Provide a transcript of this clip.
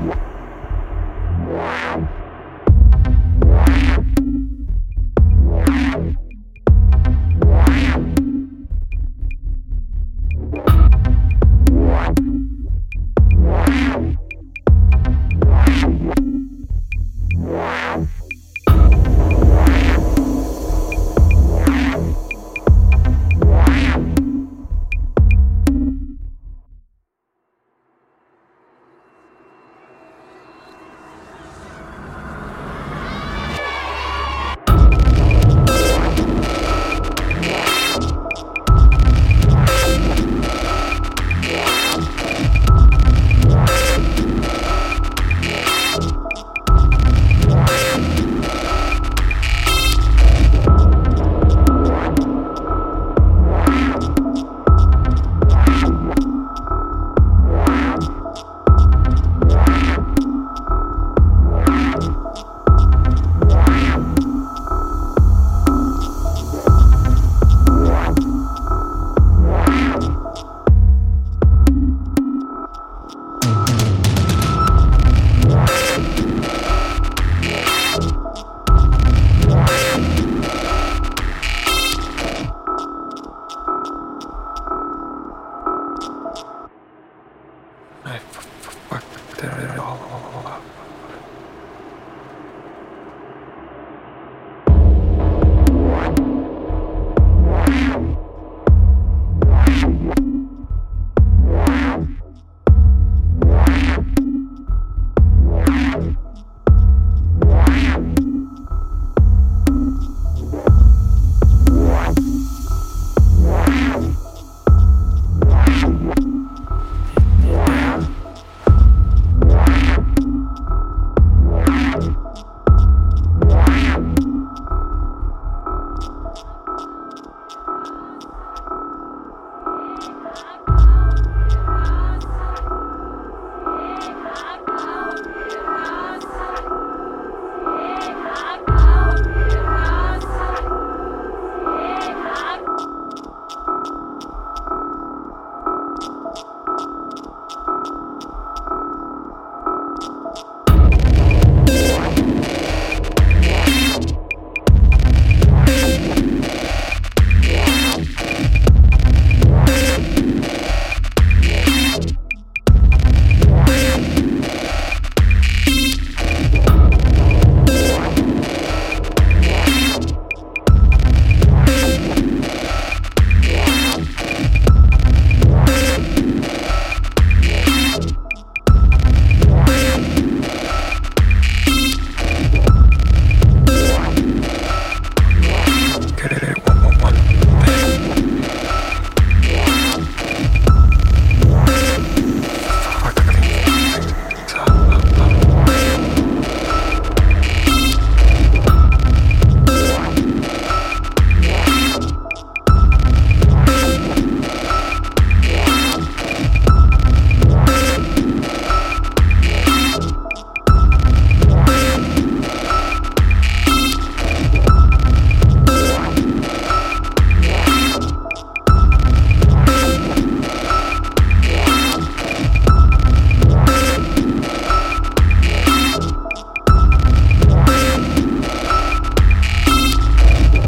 you 对了对了，好好。